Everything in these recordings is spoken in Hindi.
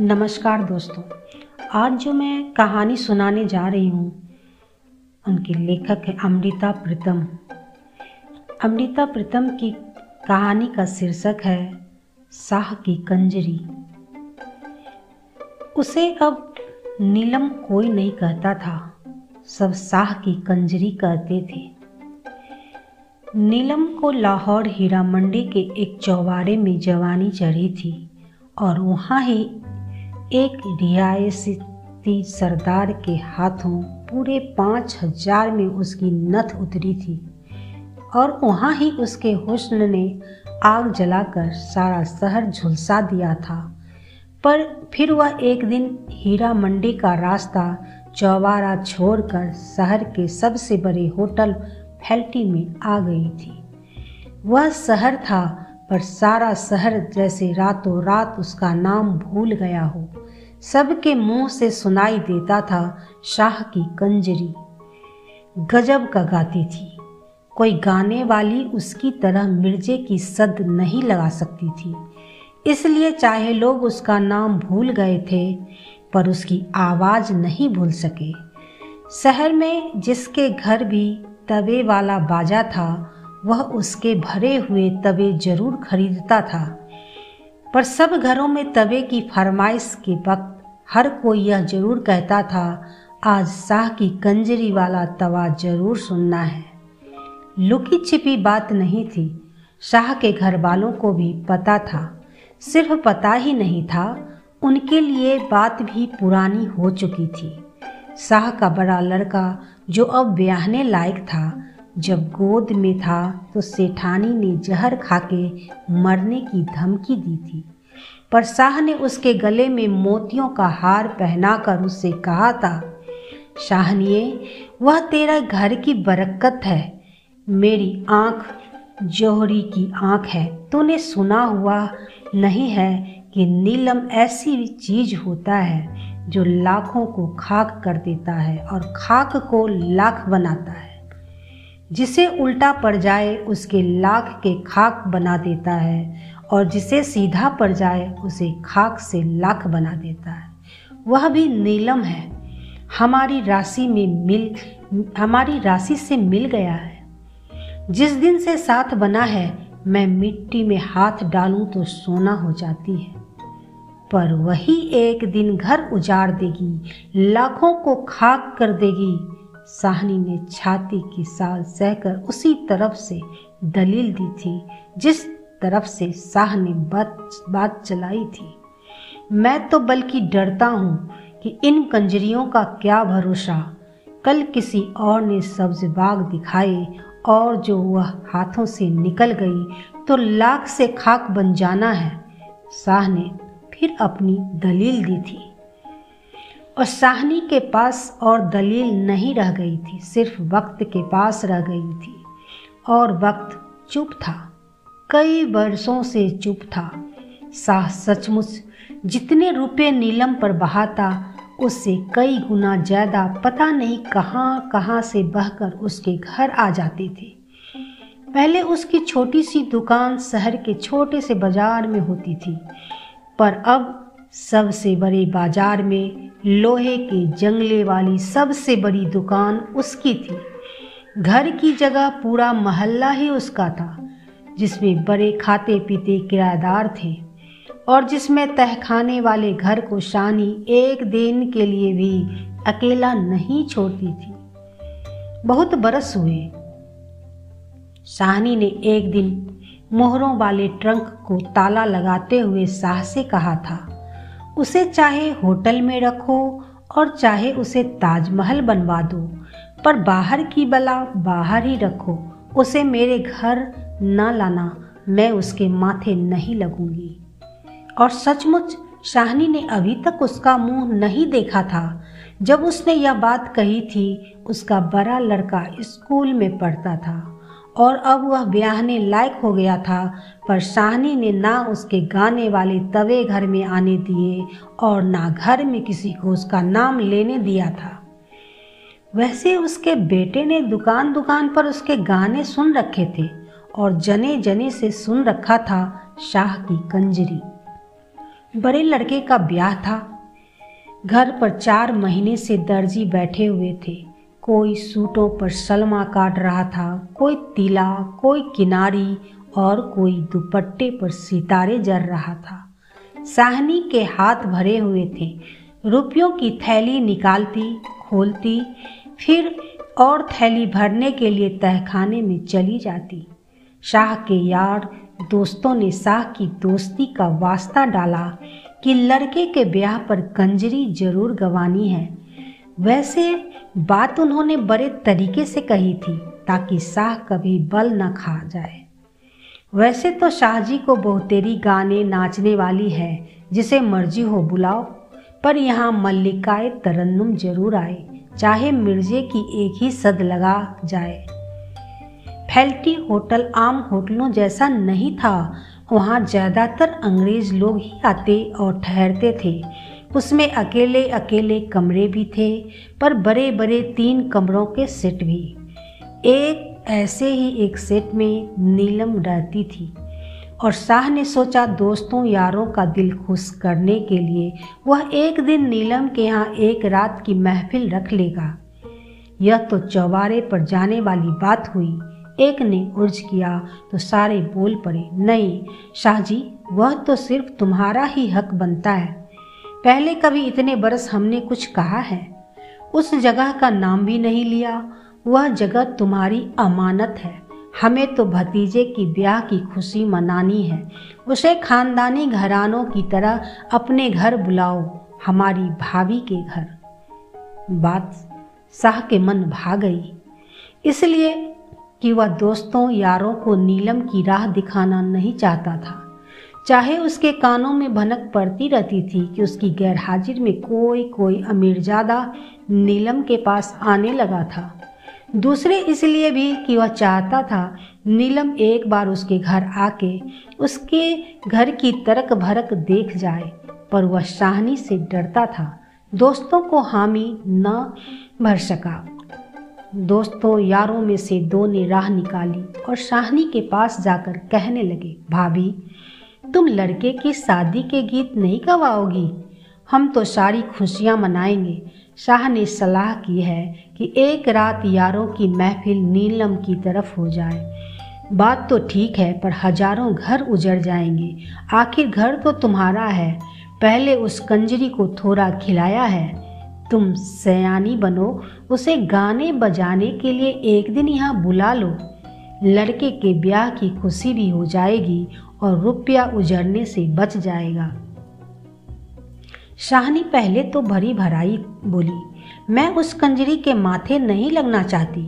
नमस्कार दोस्तों। आज जो मैं कहानी सुनाने जा रही हूँ, उनके लेखक है अमृता प्रीतम। अमृता प्रीतम की कहानी का शीर्षक है शाह की कंजरी। उसे अब नीलम कोई नहीं कहता था, सब शाह की कंजरी कहते थे। नीलम को लाहौर हीरा मंडी के एक चौबारे में जवानी चढ़ी थी, और वहाँ ही एक रियायती सरदार के हाथों पूरे पाँच हज़ार में उसकी नथ उतरी थी और वहाँ ही उसके हुस्न ने आग जलाकर सारा शहर झुलसा दिया था। पर फिर वह एक दिन हीरा मंडी का रास्ता चौबारा छोड़कर शहर के सबसे बड़े होटल फैल्टी में आ गई थी। वह शहर था पर सारा शहर जैसे रातों रात उसका नाम भूल गया हो। सबके मुँह से सुनाई देता था शाह की कंजरी। गजब का गाती थी। कोई गाने वाली उसकी तरह मिर्जे की सद नहीं लगा सकती थी। इसलिए चाहे लोग उसका नाम भूल गए थे, पर उसकी आवाज़ नहीं भूल सके। शहर में जिसके घर भी तवे वाला बाजा था वह उसके भरे हुए तवे ज़रूर खरीदता था। पर सब घरों में तवे की फरमाइश के वक्त हर कोई यह ज़रूर कहता था, आज शाह की कंजरी वाला तवा ज़रूर सुनना है। लुकी छिपी बात नहीं थी। शाह के घर वालों को भी पता था। सिर्फ़ पता ही नहीं था, उनके लिए बात भी पुरानी हो चुकी थी। शाह का बड़ा लड़का, जो अब ब्याहने लायक था जब गोद में था तो सेठानी ने जहर खाके मरने की धमकी दी थी। पर शाह ने उसके गले में मोतियों का हार पहनाकर उससे कहा था शाहनिए वह तेरा घर की बरकत है। मेरी आँख, जोहरी की आँख है। तूने सुना हुआ नहीं है कि नीलम ऐसी चीज़ होता है जो लाखों को खाक कर देता है और खाक को लाख बनाता है। जिसे उल्टा पड़ जाए उसके लाख के खाक बना देता है, और जिसे सीधा पड़ जाए उसे खाक से लाख बना देता है। वह भी नीलम है। हमारी राशि में मिल, हमारी राशि से मिल गया है। जिस दिन से साथ बना है, मैं मिट्टी में हाथ डालूं तो सोना हो जाती है। पर वही एक दिन घर उजाड़ देगी, लाखों को खाक कर देगी साहनी ने छाती की साल सहकर उसी तरफ़ से दलील दी थी, जिस तरफ़ से शाह ने बात बात चलाई थी। मैं तो बल्कि डरता हूँ कि इन कंजरियों का क्या भरोसा। कल किसी और ने सब्ज बाग दिखाए और जो वह हाथों से निकल गई तो लाख से खाक बन जाना है। शाह ने फिर अपनी दलील दी थी। और साहनी के पास और दलील नहीं रह गई थी, सिर्फ़ वक्त के पास रह गई थी। और वक्त चुप था, कई वर्षों से चुप था। शाह सचमुच जितने रुपए नीलम पर बहाता, उससे कई गुना ज़्यादा पता नहीं कहाँ कहाँ से बहकर उसके घर आ जाते थे। पहले उसकी छोटी सी दुकान शहर के छोटे से बाज़ार में होती थी, पर अब सबसे बड़े बाज़ार में लोहे के जंगले वाली सबसे बड़ी दुकान उसकी थी। घर की जगह पूरा मोहल्ला ही उसका था, जिसमें बड़े खाते पीते किराएदार थे और जिसमें तहखाने वाले घर को शानी एक दिन के लिए भी अकेला नहीं छोड़ती थी। बहुत बरस हुए। शाहनी ने एक दिन मोहरों वाले ट्रंक को ताला लगाते हुए शाह से कहा था उसे चाहे होटल में रखो और चाहे उसे ताजमहल बनवा दो, पर बाहर की बला बाहर ही रखो। उसे मेरे घर न लाना मैं उसके माथे नहीं लगूँगी। और सचमुच शाहनी ने अभी तक उसका मुँह नहीं देखा था। जब उसने यह बात कही थी, उसका बड़ा लड़का स्कूल में पढ़ता था। और अब वह ब्याहने लायक हो गया था, पर शाहनी ने ना उसके गाने वाले तवे घर में आने दिए और ना घर में किसी को उसका नाम लेने दिया था। वैसे उसके बेटे ने दुकान दुकान पर उसके गाने सुन रखे थे और जने जने से सुन रखा था शाह की कंजरी। बड़े लड़के का ब्याह था। घर पर चार महीने से दर्जी बैठे हुए थे। कोई सूटों पर सलमा काट रहा था, कोई तिला, कोई किनारी और कोई दुपट्टे पर सितारे जर रहा था। साहनी के हाथ भरे हुए थे। रुपयों की थैली निकालती, खोलती, फिर और थैली भरने के लिए तहखाने में चली जाती। शाह के यार दोस्तों ने शाह की दोस्ती का वास्ता डाला कि लड़के के ब्याह पर कंजरी ज़रूर गवानी है। वैसे बात उन्होंने बड़े तरीके से कही थी ताकि शाह कभी बल न खा जाए। वैसे तो शाहजी को बहुतेरी गाने नाचने वाली है, जिसे मर्ज़ी हो बुलाओ, पर यहाँ मल्लिकाए तरन्नुम ज़रूर आए, चाहे मिर्जे की एक ही सद लगा जाए। फैल्टी होटल आम होटलों जैसा नहीं था, वहाँ ज़्यादातर अंग्रेज़ लोग ही आते और ठहरते थे उसमें अकेले अकेले कमरे भी थे, पर बड़े बड़े तीन कमरों के सेट भी। एक ऐसे ही एक सेट में नीलम रहती थी, और शाह ने सोचा दोस्तों यारों का दिल खुश करने के लिए वह एक दिन नीलम के यहाँ एक रात की महफिल रख लेगा। यह तो चौबारे पर जाने वाली बात हुई। एक ने उर्ज किया तो सारे बोल पड़े, नहीं शाहजी वह तो सिर्फ़ तुम्हारा ही हक बनता है। पहले कभी इतने बरस हमने कुछ कहा है। उस जगह का नाम भी नहीं लिया। वह जगह तुम्हारी अमानत है। हमें तो भतीजे की ब्याह की खुशी मनानी है। उसे खानदानी घरानों की तरह अपने घर बुलाओ, हमारी भाभी के घर। बात शाह के मन भा गई। इसलिए कि वह दोस्तों, यारों को नीलम की राह दिखाना नहीं चाहता था। चाहे उसके कानों में भनक पड़ती रहती थी कि उसकी गैरहाजिर में कोई कोई अमीरजादा नीलम के पास आने लगा था। दूसरे इसलिए भी कि वह चाहता था नीलम एक बार उसके घर आके उसके घर की तरक भरक देख जाए, पर वह शाहनी से डरता था, दोस्तों को हामी न भर सका। दोस्तों, यारों में से दो ने राह निकाली और शाहनी के पास जाकर कहने लगे, भाभी तुम लड़के की शादी के गीत नहीं गवाओगी। हम तो सारी खुशियाँ मनाएँगे। शाह ने सलाह की है कि एक रात यारों की महफिल नीलम की तरफ़ हो जाए। बात तो ठीक है, पर हज़ारों घर उजड़ जाएँगे। आखिर घर तो तुम्हारा है। पहले उस कंजरी को थोड़ा खिलाया है। तुम सयानी बनो। उसे गाने बजाने के लिए एक दिन यहाँ बुला लो। लड़के के ब्याह की खुशी भी हो जाएगी और रुपया उजड़ने से बच जाएगा। शाहनी पहले तो भरी भराई बोली, मैं उस कंजरी के माथे नहीं लगना चाहती।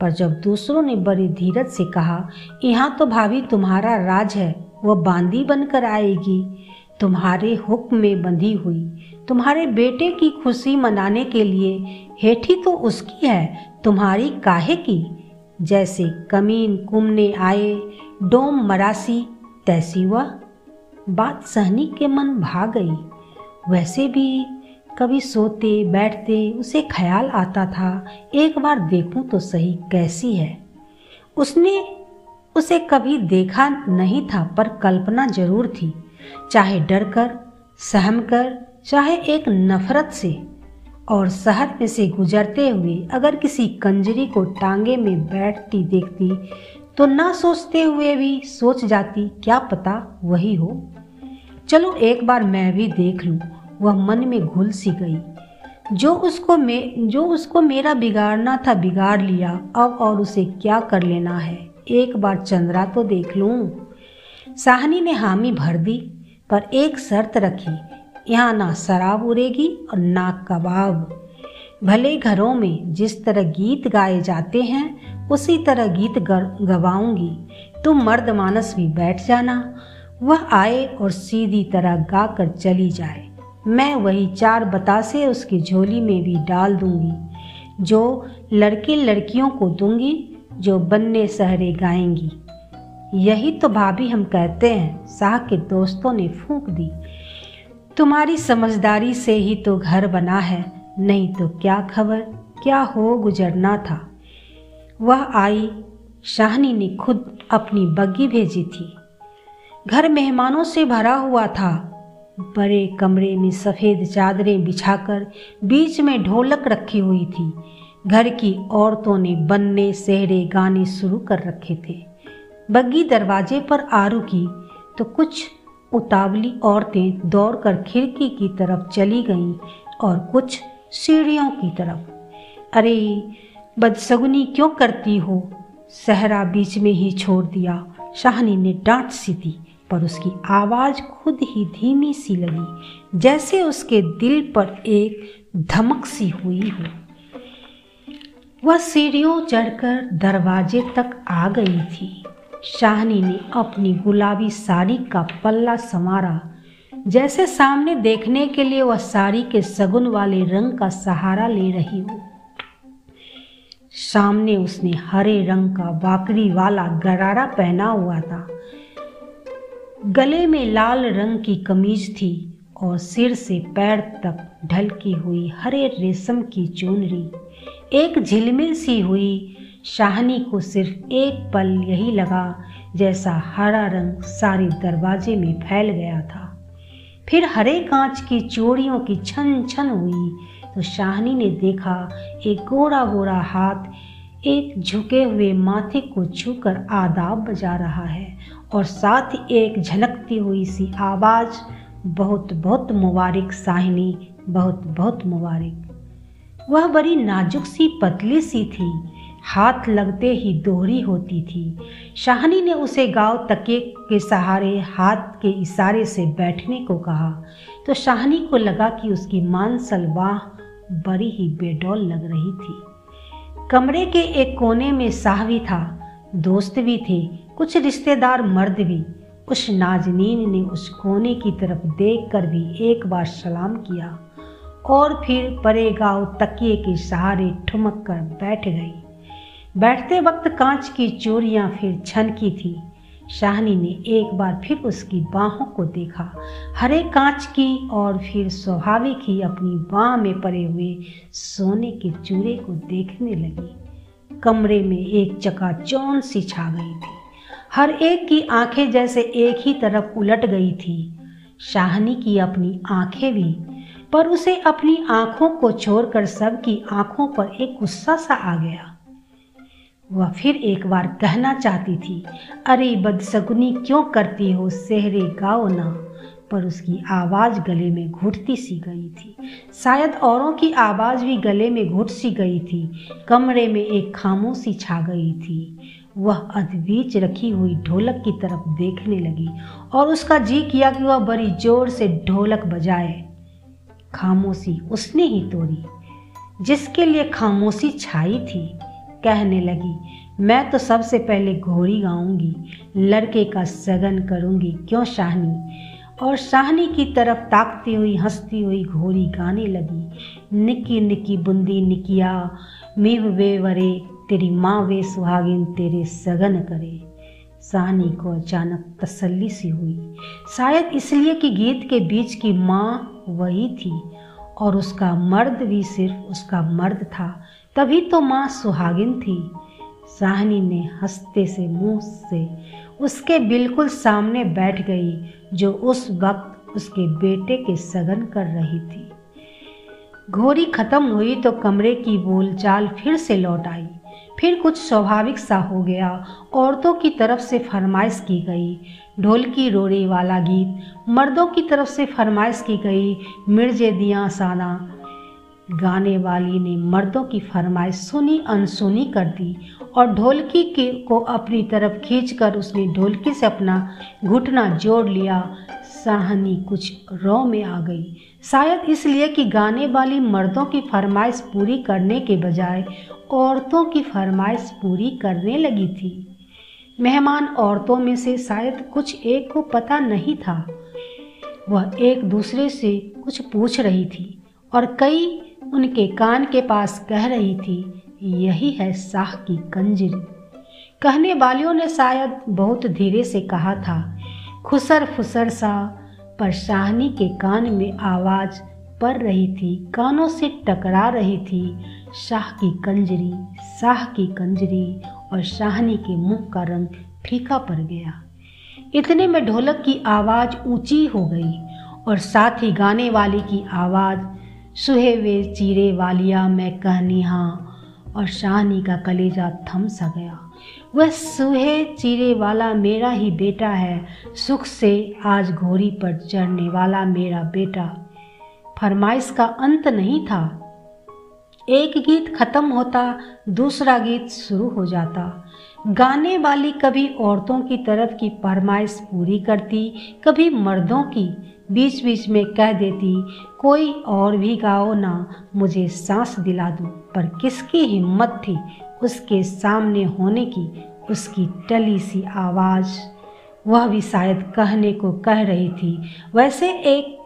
पर जब दूसरों ने बड़ी धीरज से कहा, यहाँ तो भाभी तुम्हारा राज है वह बांदी बनकर आएगी। तुम्हारे हुक्म में बंधी हुई, तुम्हारे बेटे की खुशी मनाने के लिए हेठी तो उसकी है, तुम्हारी काहे की? जैसे कमीन कुमने आए, डोम मरासी तैसी वह बात सहनी के मन भाग गई। वैसे भी कभी सोते, बैठते उसे ख्याल आता था, एक बार देखूँ तो सही कैसी है। उसने, उसे कभी देखा नहीं था, पर कल्पना ज़रूर थी। चाहे डर कर, सहम कर, चाहे एक नफरत से, और शहर में से गुजरते हुए अगर किसी कंजरी को टांगे में बैठती देखती तो ना सोचते हुए भी सोच जाती, क्या पता वही हो। चलो एक बार मैं भी देख लूँ, वह मन में घुल सी गई। जो उसको में, जो उसको मेरा बिगाड़ना था बिगाड़ लिया, अब और उसे क्या कर लेना है? एक बार चंद्रा तो देख लूँ। साहनी ने हामी भर दी, पर एक शर्त रखी, यहाँ ना शराब उड़ेगी और ना कबाब। भले घरों में जिस तरह गीत गाए जाते हैं उसी तरह गीत गवाऊँगी। तुम मर्द मानस भी बैठ जाना। वह आए और सीधी तरह गाकर चली जाए। मैं वही चार बतासे उसकी झोली में भी डाल दूँगी। जो लड़के लड़कियों को दूँगी, जो बन्ने सहरे गाएँगी। यही तो भाभी हम कहते हैं शाह के दोस्तों ने फूंक दी। तुम्हारी समझदारी से ही तो घर बना है, नहीं तो क्या खबर, क्या हो गुजरना था। वह आई। शाहनी ने खुद अपनी बग्गी भेजी थी। घर मेहमानों से भरा हुआ था। बड़े कमरे में सफ़ेद चादरें बिछाकर बीच में ढोलक रखी हुई थी। घर की औरतों ने बनने सेहरे गाने शुरू कर रखे थे। बग्गी दरवाजे पर आ रुकी तो कुछ उतावली औरतें दौड़कर खिड़की की तरफ़ चली गईं और कुछ सीढ़ियों की तरफ़। अरे बदसगुनी क्यों करती हो? सहरा बीच में ही छोड़ दिया। शाहनी ने डांट सी दी पर उसकी आवाज़ खुद ही धीमी सी लगी, जैसे उसके दिल पर एक धमक सी हुई हो। वह सीढ़ियों चढ़कर दरवाजे तक आ गई थी। शाहनी ने अपनी गुलाबी साड़ी का पल्ला संवारा। जैसे सामने देखने के लिए वह साड़ी के सगुन वाले रंग का सहारा ले रही हो। सामने उसने हरे रंग का बाकरी वाला गरारा पहना हुआ था। गले में लाल रंग की कमीज थी और सिर से पैर तक ढलकी हुई हरे रेशम की चुनरी। एक झिलमिल सी हुई, शाहनी को सिर्फ़ एक पल यही लगा जैसा हरा रंग सारे दरवाजे में फैल गया था। फिर हरे कांच की चोड़ियों की छन छन हुई तो शाहनी ने देखा, एक गोरा गोरा हाथ एक झुके हुए माथे को छूकर आदाब बजा रहा है और साथ ही एक झलकती हुई सी आवाज़ बहुत बहुत मुबारक साहिनी बहुत बहुत मुबारक। वह बड़ी नाजुक सी, पतली सी थी, हाथ लगते ही दोहरी होती थी। शाहनी ने उसे गाँव तके के सहारे, हाथ के इशारे से बैठने को कहा। तो शाहनी को लगा कि उसकी मानसल बाह बड़ी ही बेडौल लग रही थी। कमरे के एक कोने में साह भी था, दोस्त भी थे, कुछ रिश्तेदार मर्द भी। उस नाजनीन ने उस कोने की तरफ़ देखकर भी एक बार सलाम किया और फिर परे गाँव तकिए के सहारे ठुमक कर बैठ गई। बैठते वक्त कांच की चोरियाँ फिर छनकी थी। शाहनी ने एक बार फिर उसकी बाहों को देखा। हरे कांच की और फिर स्वाभाविक ही अपनी बाह में पड़े हुए सोने के चूड़े को देखने लगी। कमरे में एक चकाचौन सी छा गई थी। हर एक की आँखें जैसे एक ही तरफ़ उलट गई थी। शाहनी की अपनी आँखें भी, पर उसे अपनी आँखों को छोड़कर सबकी आँखों पर एक गुस्सा सा आ गया। वह फिर एक बार कहना चाहती थी, अरे बदसगुनी क्यों करती हो सेहरे गाओ ना? पर उसकी आवाज़ गले में घुटती सी गई थी। शायद औरों की आवाज़ भी गले में घुट सी गई थी। कमरे में एक खामोशी छा गई थी। वह अधबीच रखी हुई ढोलक की तरफ़ देखने लगी और उसका जी किया कि वह बड़ी ज़ोर से ढोलक बजाए। खामोशी उसने ही तोड़ी, जिसके लिए खामोशी छाई थी। कहने लगी, मैं तो सबसे पहले घोड़ी गाऊँगी, लड़के का सगन करूँगी, क्यों शाहनी? और शाहनी की तरफ़ ताकती हुई, हंसती हुई घोड़ी गाने लगी, निकी निकी बुंदी निकिया, मीव वे वरे, तेरी माँ वे सुहागिन, तेरे सगन करे। साहनी को अचानक तसल्ली सी हुई। शायद इसलिए कि गीत के बीच की माँ वही थी, और उसका मर्द भी सिर्फ़ उसका मर्द था तभी तो माँ सुहागिन थी। साहनी ने हँसते से मुँह से उसके बिल्कुल सामने बैठ गई, जो उस वक्त उसके बेटे के सगन कर रही थी। घोड़ी खत्म हुई तो कमरे की बोलचाल फिर से लौट आई। फिर कुछ स्वाभाविक सा हो गया। औरतों की तरफ़ से फरमाइश की गई। ढोल की रोड़ी वाला गीत मर्दों की तरफ़ से फरमाइश की गई, मिर्जे दिया साना। गाने वाली ने मर्दों की फरमाइश सुनी, अनसुनी कर दी और ढोलकी के, को अपनी तरफ़ खींचकर उसने ढोलकी से अपना घुटना जोड़ लिया। सहनी कुछ रो में आ गई। शायद इसलिए कि गाने वाली मर्दों की फरमाइश पूरी करने के बजाय औरतों की फरमाइश पूरी करने लगी थी। मेहमान औरतों में से शायद कुछ एक को पता नहीं था। वह एक दूसरे से कुछ पूछ रही थी और कई उनके कान के पास कह रही थी, यही है शाह की कंजरी। कहने वालियों ने शायद बहुत धीरे से कहा था। खुसर फुसर सा पर शाहनी के कान में आवाज़ पड़ रही थी, कानों से टकरा रही थी शाह की कंजरी शाह की कंजरी। और शाहनी के मुँह का रंग फीका पड़ गया। इतने में ढोलक की आवाज़ ऊँची हो गई और साथ ही गाने वाली की आवाज़ सुहे वे चीरे वालिया, मैं कहनी हाँ और शाहनी का कलेजा थम सा गया। वह सुहे चीरे वाला मेरा ही बेटा है, सुख से आज घोड़ी पर चढ़ने वाला मेरा बेटा। फरमाइश का अंत नहीं था। एक गीत खत्म होता, दूसरा गीत शुरू हो जाता। गाने वाली कभी औरतों की तरफ़ की फरमाइश पूरी करती, कभी मर्दों की बीच बीच में कह देती, कोई और भी गाओ ना, मुझे सांस दिला दो। पर किसकी हिम्मत थी उसके सामने होने की, उसकी टली सी आवाज़? वह भी शायद कहने को कह रही थी। वैसे एक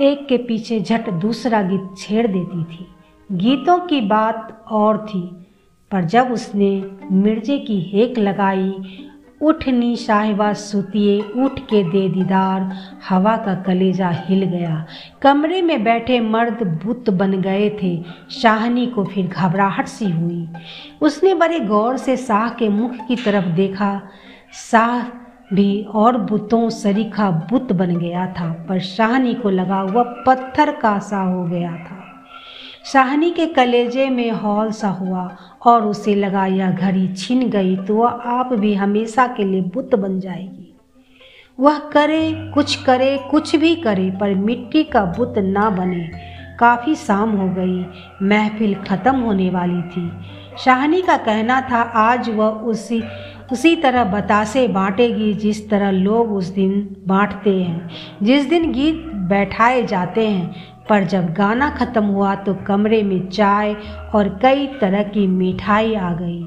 एक के पीछे झट दूसरा गीत छेड़ देती थी। गीतों की बात और थी, पर जब उसने मिर्जे की हेक लगाई, उठनी साहिबा सुतिए, उठ के दे दीदार, हवा का कलेजा हिल गया। कमरे में बैठे मर्द बुत बन गए थे, शाहनी को फिर घबराहट सी हुई। उसने बड़े गौर से शाह के मुख की तरफ़ देखा। शाह भी और बुतों सरीखा बुत बन गया था, पर शाहनी को लगा वह पत्थर का सा हो गया था। शाहनी के कलेजे में हौल सा हुआ और उसे लगा यह घड़ी छिन गई तो वह आप भी हमेशा के लिए बुत बन जाएगी। वह करे, कुछ करे, कुछ भी करे, पर मिट्टी का बुत ना बने। काफ़ी शाम हो गई, महफिल ख़त्म होने वाली थी। शाहनी का कहना था, आज वह उसी उसी तरह बतासे बांटेगी जिस तरह लोग उस दिन बांटते हैं, जिस दिन गीत बैठाए जाते हैं पर जब गाना ख़त्म हुआ तो कमरे में चाय और कई तरह की मिठाई आ गई।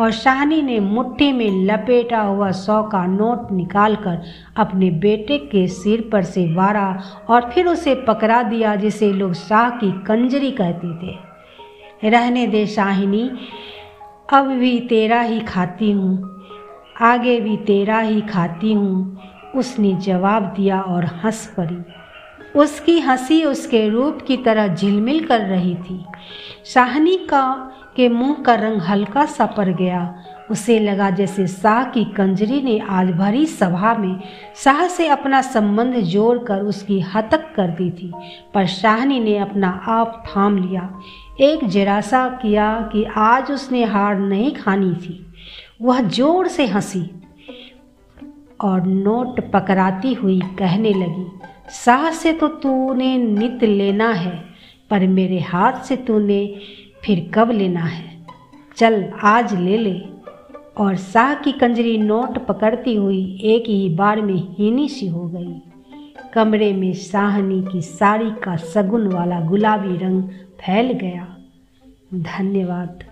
और शाहनी ने मुट्ठी में लपेटा हुआ सौ का नोट निकालकर अपने बेटे के सिर पर से वारा और फिर उसे पकड़ा दिया, जिसे लोग शाह की कंजरी कहते थे। रहने दे शाहिनी, अब भी तेरा ही खाती हूँ, आगे भी तेरा ही खाती हूँ, उसने जवाब दिया और हंस पड़ी। उसकी हँसी उसके रूप की तरह झिलमिल कर रही थी। शाहनी का, के मुँह का रंग हल्का सा पड़ गया। उसे लगा जैसे शाह की कंजरी ने आज भरी सभा में शाह से अपना संबंध जोड़कर उसकी हतक कर दी थी, पर शाहनी ने अपना आप थाम लिया। एक जरासा किया कि आज उसने हार नहीं खानी थी। वह ज़ोर से हँसी और नोट पकड़ाती हुई कहने लगी साह से तो तूने नित लेना है, पर मेरे हाथ से तूने फिर कब लेना है? चल, आज ले ले। और शाह की कंजरी नोट पकड़ती हुई एक ही बार में हीनी सी हो गई। कमरे में शाहनी की साड़ी का सगुन वाला गुलाबी रंग फैल गया। धन्यवाद।